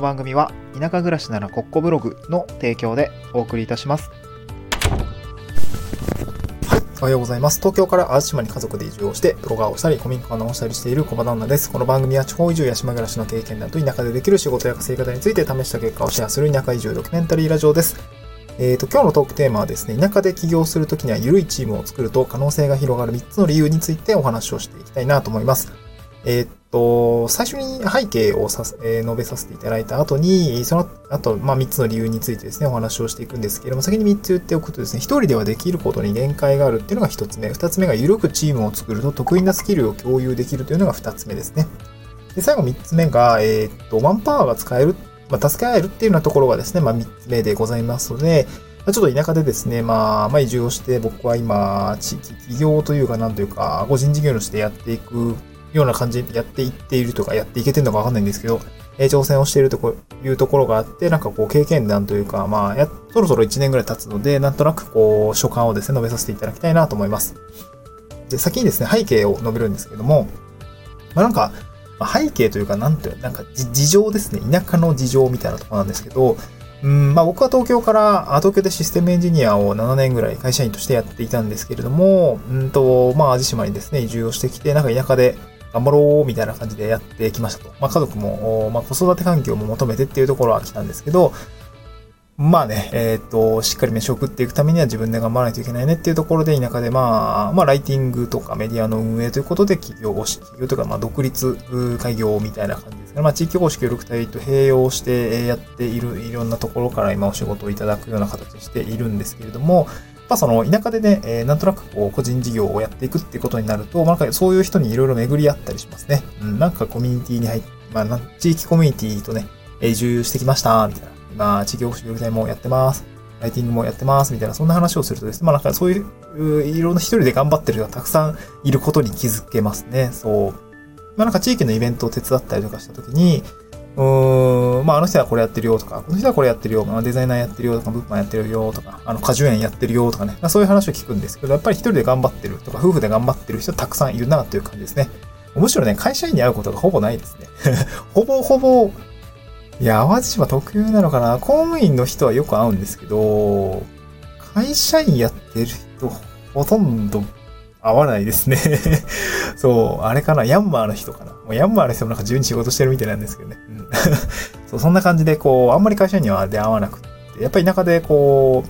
の番組は田舎暮らしならコッコブログの提供でお送りいたします。おはようございます。東京から淡路島に家族で移住をして、ブロガーをしたり、古民家を直したりしている小場旦那です。この番組は地方移住や島暮らしの経験談と田舎でできる仕事や稼ぎ方について試した結果をシェアする田舎移住ドキュメンタリーラジオです。えっ、と、今日のトークテーマはですね、田舎で起業するときには緩いチームを作ると可能性が広がる3つの理由についてお話をしていきたいなと思います。えっ、と、最初に背景をさ、えー述べさせていただいた後に、その後、まあ、3つの理由についてですね、お話をしていくんですけれども、先に3つ言っておくとですね、1人ではできることに限界があるっていうのが1つ目。2つ目が緩くチームを作ると得意なスキルを共有できるというのが2つ目ですね。で、最後3つ目が、えっ、と、マンパワーが使える、まあ、助け合えるっていうようなところがですね、まあ、3つ目でございますので、ちょっと田舎でですね、まあ、まあ、移住をして、僕は今、地域企業というか、なんというか、個人事業としてやっていくような感じでやっていっているとか、やっていけてるのかわかんないんですけど、えー挑戦をしているとこいうところがあって、なんかこう、経験談というか、まあ、や、そろそろ1年ぐらい経つので、なんとなくこう、所感をですね、述べさせていただきたいなと思います。で、先にですね、背景を述べるんですけども、まあなんか、まあ背景というか、なんていう、なんか事情ですね、田舎の事情みたいなところなんですけど、うん、まあ僕は東京から、あ東京でシステムエンジニアを7年ぐらい会社員としてやっていたんですけれども、うんと、まあ淡路島にですね、移住をしてきて、なんか田舎で頑張ろうみたいな感じでやってきましたと。まあ家族も、まあ子育て環境も求めてっていうところは来たんですけど、まあね、えっ、と、しっかり飯を食っていくためには自分で頑張らないといけないねっていうところで田舎でまあ、まあライティングとかメディアの運営ということで起業をし、起業とかまあ独立開業みたいな感じですね。まあ地域公式協力隊と併用してやっているいろんなところから今お仕事をいただくような形しているんですけれども、まあその田舎でね、えーなんとなくこう個人事業をやっていくってことになると、まあなんかそういう人にいろいろ巡り合ったりしますね。うん、なんかコミュニティに入って、まあ地域コミュニティとね、えー移住してきました、みたいな。今、地域公式協力隊もやってます。ライティングもやってます、みたいな、そんな話をするとですね、まあなんかそうい、ういろんな一人で頑張ってる人がたくさんいることに気づけますね。そう。まあなんか地域のイベントを手伝ったりとかしたときに、うーん、まああの人はこれやってるよとか、この人はこれやってるよ、まあデザイナーやってるよとか、物販やってるよとか、あの果樹園やってるよとかね、まあそういう話を聞くんですけど、やっぱり一人で頑張ってるとか、夫婦で頑張ってる人たくさんいるなという感じですね。むしろね、会社員に会うことがほぼないですね。ほぼほぼ、いや、淡路島特有なのかな公務員の人はよく会うんですけど、会社員やってる人、ほとんど会わないですね。そう、あれかなヤンマーの人かなもうヤンマーの人もなんか自由に仕事してるみたいなんですけどね。うん、そうそんな感じで、こう、あんまり会社員には出会わなくって、やっぱり田舎でこ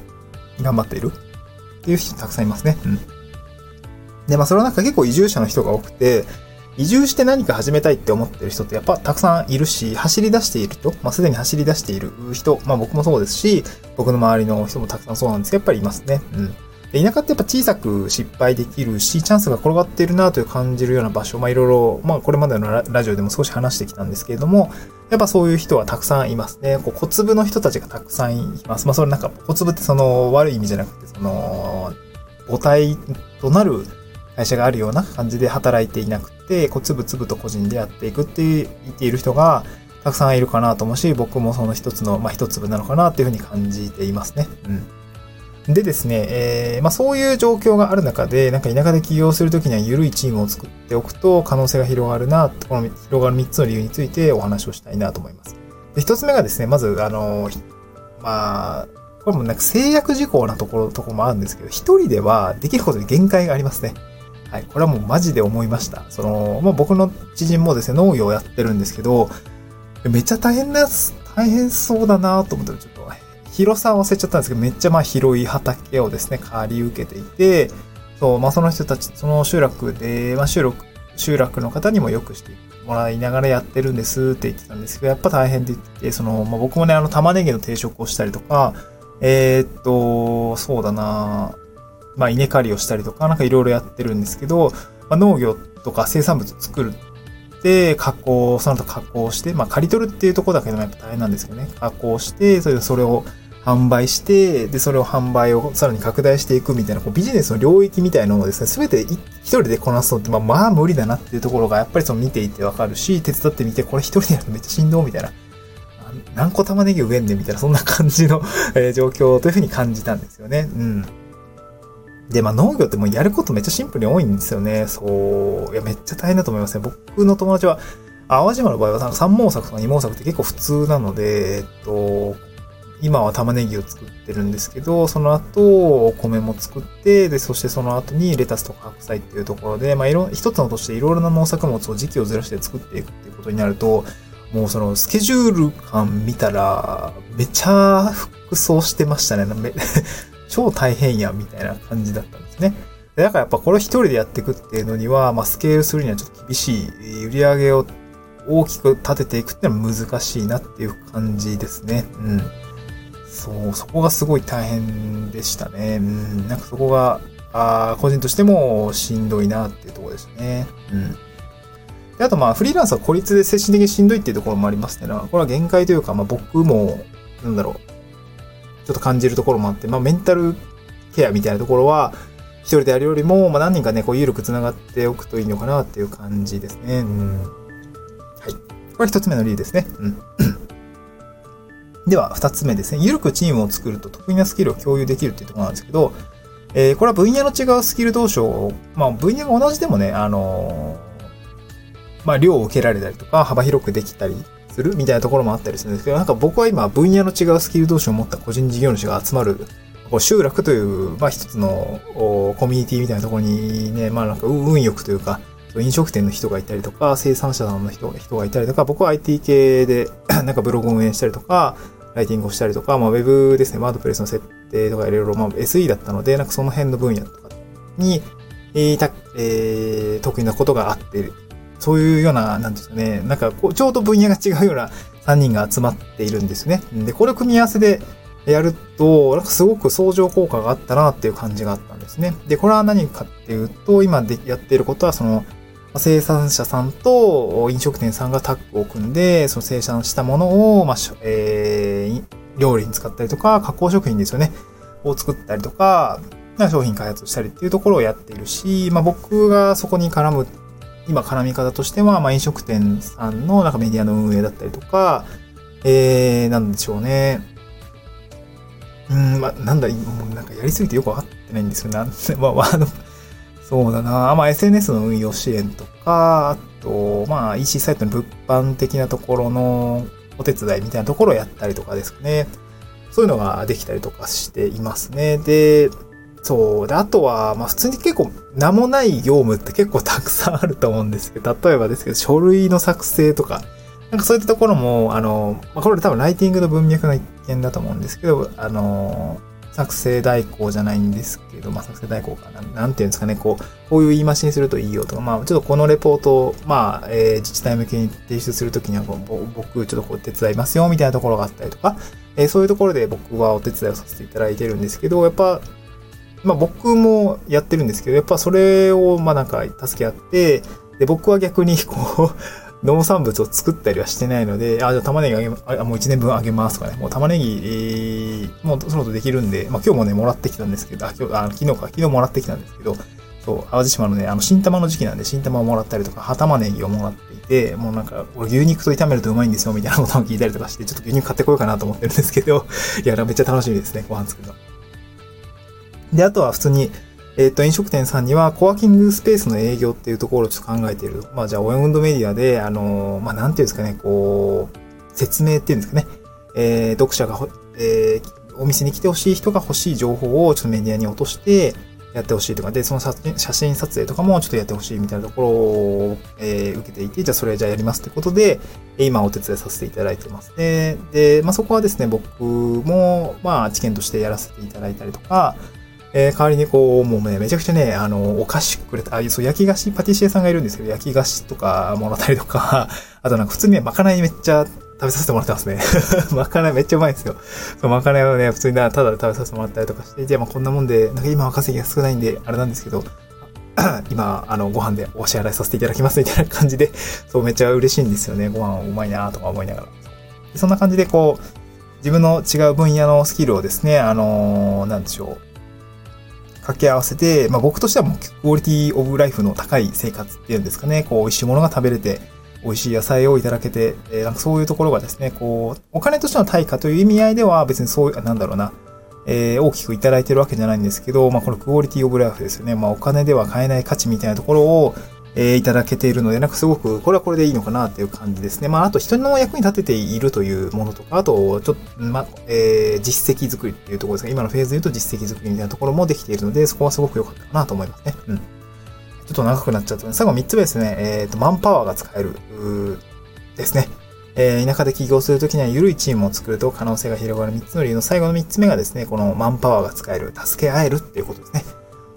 う、頑張っているっていう人たくさんいますね。うん。で、まあ、それはなんか結構移住者の人が多くて、移住して何か始めたいって思ってる人ってやっぱたくさんいるし、走り出している人、まあ、すでに走り出している人、まあ僕もそうですし、僕の周りの人もたくさんそうなんですけど、やっぱりいますね。うん。で田舎ってやっぱ小さく失敗できるし、チャンスが転がっているなという感じるような場所、まあいろいろ、まあこれまでのラジオでも少し話してきたんですけれども、やっぱそういう人はたくさんいますね。こう小粒の人たちがたくさんいます。まあそれなんか小粒ってその悪い意味じゃなくて、その母体となる会社があるような感じで働いていなくて、こう、つぶつぶと個人でやっていくって言っている人がたくさんいるかなと思うし、僕もその一つの、まあ一粒なのかなっていうふうに感じていますね。うん。でですね、えーまあそういう状況がある中で、なんか田舎で起業するときには緩いチームを作っておくと可能性が広がるな、この広がる3つの理由についてお話をしたいなと思います。で、一つ目がですね、まず、あの、まあ、これもなんか制約事項なところ、とこもあるんですけど、一人ではできることに限界がありますね。はい。これはもうマジで思いました。その、まあ、僕の知人もですね、農業をやってるんですけど、めっちゃ大変なやつ、大変そうだなと思って、ちょっと、広さは忘れちゃったんですけど、めっちゃまあ広い畑をですね、借り受けていて、そう、まあ、その人たち、その集落で、まあ、集落、集落の方にもよくしてもらいながらやってるんですって言ってたんですけど、やっぱ大変で言って、その、まあ、僕もね、あの、玉ねぎの定食をしたりとか、えーっと、そうだなまあ、稲刈りをしたりとか、なんかいろいろやってるんですけど、まあ、農業とか生産物を作るって、加工、その後加工して、まあ、刈り取るっていうとこだけでもやっぱ大変なんですけどね。加工して、それそれを販売して、で、それを販売をさらに拡大していくみたいな、こうビジネスの領域みたいなのをですね、すべて一人でこなすのって、まあ、まあ無理だなっていうところが、やっぱりその見ていてわかるし、手伝ってみて、これ一人でやるとめっちゃしんどみたいな。何個玉ねぎ植えんねんみたいな、そんな感じの、状況というふうに感じたんですよね。うん。で、まあ農業ってもうやることめっちゃシンプルに多いんですよね。そう。いや、めっちゃ大変だと思いますね。僕の友達は、淡路島の場合はなんか3毛作とか2毛作って結構普通なので、えっと、今は玉ねぎを作ってるんですけど、その後、お米も作って、で、そしてその後にレタスとか白菜っていうところで、まあ、いろ、一つのとしていろいろな農作物を時期をずらして作っていくっていうことになると、もうそのスケジュール感見たら、めちゃ服装してましたね。超大変や、みたいな感じだったんですね。だからやっぱこれ一人でやっていくっていうのには、まあスケールするにはちょっと厳しい、売り上げを大きく立てていくっていうのは難しいなっていう感じですね。うん。そう、そこがすごい大変でしたね。うん。なんかそこが、あ個人としてもしんどいなっていうところでしたね。うん。であとまあフリーランスは孤立で精神的にしんどいっていうところもありますね。これは限界というか、まあ僕も、なんだろう、ちょっと感じるところもあって、まあメンタルケアみたいなところは、一人でやるよりも、まあ何人かね、こう緩く繋がっておくといいのかなっていう感じですね。うん。はい。これ一つ目の理由ですね。うん。では、二つ目ですね。緩くチームを作ると得意なスキルを共有できるっていうところなんですけど、えー、これは分野の違うスキル同士を、まあ分野が同じでもね、あのー、まあ量を受けられたりとか、幅広くできたりするみたいなところもあったりするんですけど、なんか僕は今分野の違うスキル同士を持った個人事業主が集まる、こう集落という、まあ一つのコミュニティみたいなところにね、まあなんか運よくというか、飲食店の人がいたりとか、生産者さんの人人がいたりとか、僕は IT 系で なんかブログを運営したりとか、ライティングをしたりとか、まあ、ウェブですね、ワードプレスの設定とかいろいろ、まあ、SE だったので、なんかその辺の分野とかに、えーえー、得意なことがあって、そういうような、なんですかね、なんかこう、ちょうど分野が違うような3人が集まっているんですね。で、これを組み合わせでやると、なんかすごく相乗効果があったなっていう感じがあったんですね。で、これは何かっていうと、今でやっていることは、その、生産者さんと飲食店さんがタッグを組んで、その生産したものを、まあ、えー、料理に使ったりとか、加工食品ですよね。を作ったりとか、商品開発したりっていうところをやっているし、まあ、僕がそこに絡む、今絡み方としては、まあ、飲食店さんのなんかメディアの運営だったりとか、えー、なんでしょうね。うん、まあ、なんだ、もうなんかやりすぎてよくわかってないんですよ。なんでまあ、あの、そうだな。まあ、SNS の運用支援とか、あと、まあ、EC サイトの物販的なところのお手伝いみたいなところをやったりとかですね。そういうのができたりとかしていますね。で、そう。で、あとは、まあ普通に結構名もない業務って結構たくさんあると思うんですけど、例えばですけど、書類の作成とか、なんかそういったところも、あの、まあ、これ多分ライティングの文脈の一見だと思うんですけど、あの、作成代行じゃないんですけど、まあ、作成代行かな。なんていうんですかね、こう、こういう言い回しにするといいよとか、まあ、ちょっとこのレポートを、まあ、えー、自治体向けに提出するときには、僕、ちょっとこう手伝いますよ、みたいなところがあったりとか、えー、そういうところで僕はお手伝いをさせていただいてるんですけど、やっぱ、まあ僕もやってるんですけど、やっぱそれを、まあなんか助け合って、で、僕は逆にこう農産物を作ったりはしてないので、あ、じゃあ玉ねぎあげ、あ、もう1年分あげますとかね。もう玉ねぎ、えー、もうそろそろできるんで、まあ今日もね、もらってきたんですけど、あ、今日、あ昨日か、昨日もらってきたんですけど、そう、淡路島のね、あの、新玉の時期なんで、新玉をもらったりとか、葉玉ねぎをもらっていて、もうなんか、俺牛肉と炒めるとうまいんですよ、みたいなことを聞いたりとかして、ちょっと牛肉買ってこようかなと思ってるんですけど、いや、めっちゃ楽しみですね、ご飯作るの。で、あとは普通に、えっ、と、飲食店さんには、コワーキングスペースの営業っていうところをちょっと考えている。まあ、じゃあ、オウンドメディアで、あの、まあ、なんていうんですかね、こう、説明っていうんですかね、えー、読者が、えー、お店に来てほしい人が欲しい情報をちょっとメディアに落として、やってほしいとか、で、その写真撮影とかもちょっとやってほしいみたいなところを、えー、受けていて、じゃあそれじゃあやりますってことで、今お手伝いさせていただいてますね。で、まあそこはですね、僕も、まあ知見としてやらせていただいたりとか、えー、代わりにこう、もうね、めちゃくちゃね、あの、お菓子くれた、あ、そう、焼き菓子、パティシエさんがいるんですけど、焼き菓子とかもらったりとか、あとなんか普通にね、まかないめっちゃ食べさせてもらってますね。まかないめっちゃうまいんですよ。そう、まかないをね、普通にただで食べさせてもらったりとかして、じゃあまあこんなもんで、なんか今は稼ぎが少ないんで、あれなんですけど、今、あの、ご飯でお支払いさせていただきますみたいな感じで、そう、めっちゃ嬉しいんですよね。ご飯うまいなとか思いながら。そんな感じで、こう、自分の違う分野のスキルをですね、あのー、なんでしょう。掛け合わせて、まあ僕としてはもうクオリティオブライフの高い生活っていうんですかね、こう美味しいものが食べれて、美味しい野菜をいただけて、えー、なんかそういうところがですね、こう、お金としての対価という意味合いでは別にそういう、なんだろうな、えー、大きくいただいてるわけじゃないんですけど、まあこのクオリティオブライフですよね。まあお金では買えない価値みたいなところを、えー、いただけているので、なんかすごく、これはこれでいいのかなっていう感じですね。まあ、あと人の役に立てているというものとか、あと、ちょっと、まあ、えー、実績作りっていうところですが、今のフェーズで言うと実績作りみたいなところもできているので、そこはすごく良かったかなと思いますね。うん。ちょっと長くなっちゃったので、最後3つ目ですね。えっ、ー、と、マンパワーが使える、ですね。えー、田舎で起業するときには緩いチームを作ると可能性が広がる3つの理由の最後の3つ目がですね、このマンパワーが使える、助け合えるっていうことですね。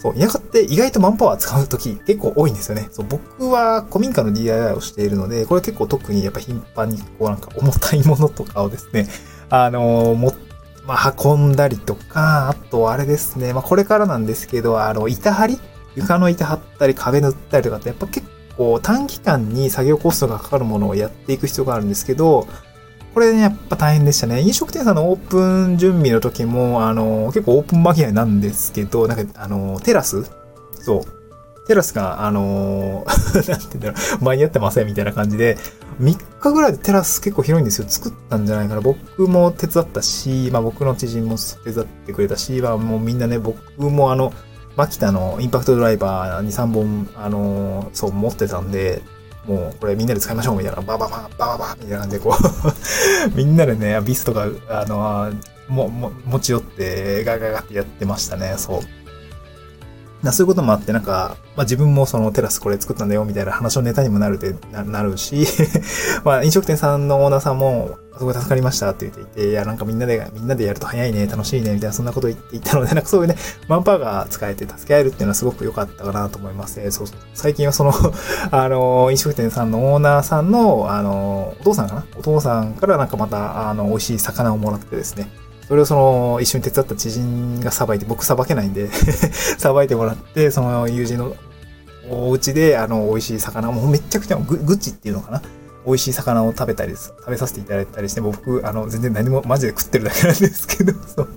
そう、田舎って意外とマンパワー使うとき結構多いんですよね。そう、僕は古民家の DIY をしているので、これ結構特にやっぱ頻繁にこうなんか重たいものとかをですね、あのー、も、まあ、運んだりとか、あとあれですね、まあ、これからなんですけど、あの、板張り床の板張ったり壁塗ったりとかってやっぱ結構短期間に作業コストがかかるものをやっていく必要があるんですけど、これね、やっぱ大変でしたね。飲食店さんのオープン準備の時も、あの、結構オープン間際なんですけど、なんか、あの、テラス？そう。テラスが、あのー、なんて言うんだろう、間に合ってませんみたいな感じで、3日ぐらいでテラス結構広いんですよ。作ったんじゃないかな。僕も手伝ったし、まあ僕の知人も手伝ってくれたし、まあもうみんなね、僕もあの、マキタのインパクトドライバー2、3本、あのー、そう持ってたんで、もうこれみんなで使いましょうみたいな、ババババババみたいな感じでこう みんなでね、ビスとか、あの、も、も、持ち寄ってガガガってやってましたね、そう。なそういうこともあって、なんか、まあ自分もそのテラスこれ作ったんだよみたいな話のネタにもなるで、ななるし まあ飲食店さんのオーナーさんも、すごい助かりましたって言っていて、いや、なんかみんなで、みんなでやると早いね、楽しいね、みたいな、そんなこと言っていたので、なんかそういうね、マンパワーが使えて助け合えるっていうのはすごく良かったかなと思います。そうそう。最近はその あの、飲食店さんのオーナーさんの、あの、お父さんかな？お父さんからなんかまた、あの、美味しい魚をもらってですね、それをその、一緒に手伝った知人がさばいて、僕さばけないんで さばいてもらって、その友人のお家で、あの、美味しい魚、もうめちゃくちゃグ、グッチっていうのかな美味しい魚を食べたり、食べさせていただいたりして、僕、あの、全然何もマジで食ってるだけなんですけど、そう。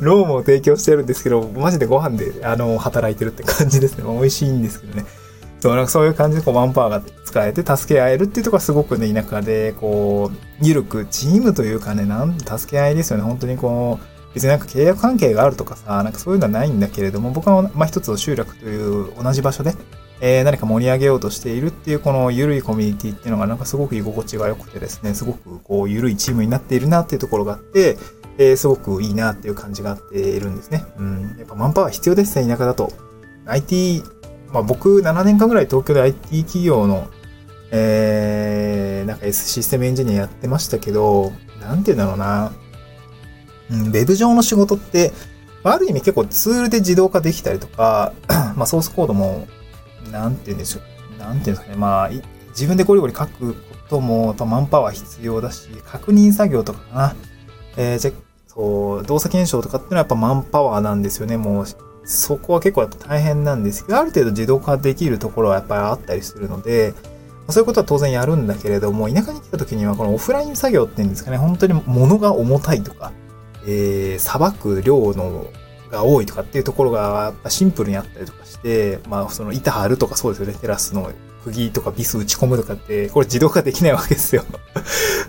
ロームを提供してるんですけど、マジでご飯で、あの、働いてるって感じですね。美味しいんですけどね。そう、なんかそういう感じで、こう、マンパワーが使えて助け合えるっていうところはすごくね、田舎で、こう、ゆるく、チームというかね、なん助け合いですよね。本当にこう、別になんか契約関係があるとかさ、なんかそういうのはないんだけれども、僕は、まあ、一つの集落という同じ場所で、えー、何か盛り上げようとしているっていうこの緩いコミュニティっていうのがなんかすごく居心地が良くてですね、すごくこう緩いチームになっているなっていうところがあって、えー、すごくいいなっていう感じがあっているんですね。うん。やっぱマンパワー必要ですね、田舎だと。IT、まあ僕7年間ぐらい東京で IT 企業の、えー、なんか S システムエンジニアやってましたけど、なんて言うんだろうな。うん、ウェブ上の仕事って、ある意味結構ツールで自動化できたりとか、まあソースコードもなんて言うんでしょう。なんていうんですかね。まあ、自分でゴリゴリ書くことも、やっぱマンパワー必要だし、確認作業とかかな。えー、じゃ、そう、動作検証とかっていうのはやっぱマンパワーなんですよね。もう、そこは結構やっぱ大変なんですけど、ある程度自動化できるところはやっぱりあったりするので、そういうことは当然やるんだけれども、田舎に来た時にはこのオフライン作業っていうんですかね、本当に物が重たいとか、えー、さばく量のが多いとかっていうところがシンプルにあったりとかして、まあその板張るとかそうですよね。テラスの釘とかビス打ち込むとかって、これ自動化できないわけですよ。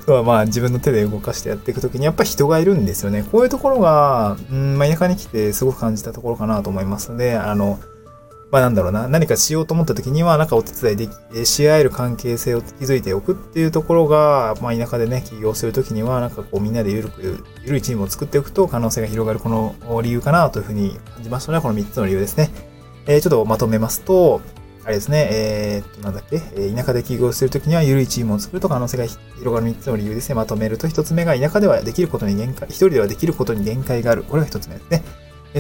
まあ自分の手で動かしてやっていくときにやっぱ人がいるんですよね。こういうところが、うん、まあ田舎に来てすごく感じたところかなと思いますので、あの、まあなんだろうな、何かしようと思った時には、なんかお手伝いでき、し合える関係性を築いておくっていうところが、まあ田舎でね、起業する時には、なんかこうみんなでゆるく、ゆるいチームを作っておくと可能性が広がるこの理由かなというふうに感じましたので、この3つの理由ですね。えー、ちょっとまとめますと、あれですね、えー、っと、なんだっけ、え田舎で起業するときには、ゆるいチームを作ると可能性が広がる3つの理由ですね。まとめると、1つ目が田舎ではできることに限界、1人ではできることに限界がある。これが1つ目ですね。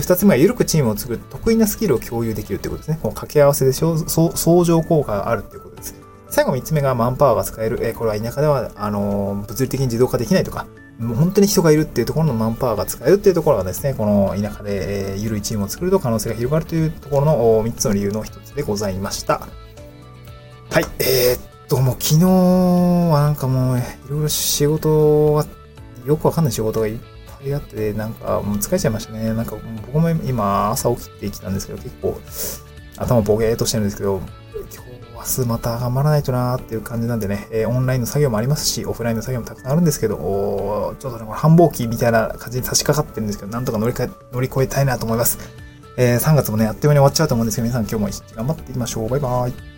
二つ目は、緩くチームを作る、得意なスキルを共有できるってことですね。この掛け合わせで相乗効果があるっていうことです。最後三つ目がマンパワーが使える。えこれは田舎では、あの物理的に自動化できないとか、もう本当に人がいるっていうところのマンパワーが使えるっていうところがですね、この田舎で、えー、緩いチームを作ると可能性が広がるというところの3つの理由の一つでございました。はい、えー、っと、もう昨日はなんかもう、いろいろ仕事が、よくわかんない仕事がいっりあって、なんかもう疲れちゃいましたね。なんか僕も今朝起きてきたんですけど、結構頭ボケーっとしてるんですけど、今日明日また頑張らないとなーっていう感じなんでね、えー、オンラインの作業もありますし、オフラインの作業もたくさんあるんですけど、ちょっとね、これ繁忙期みたいな感じに差し掛かってるんですけど、なんとか乗り乗り越えたいなと思います。えー、3月もね、あっという間に終わっちゃうと思うんですけど、皆さん今日も頑張っていきましょう。バイバーイ。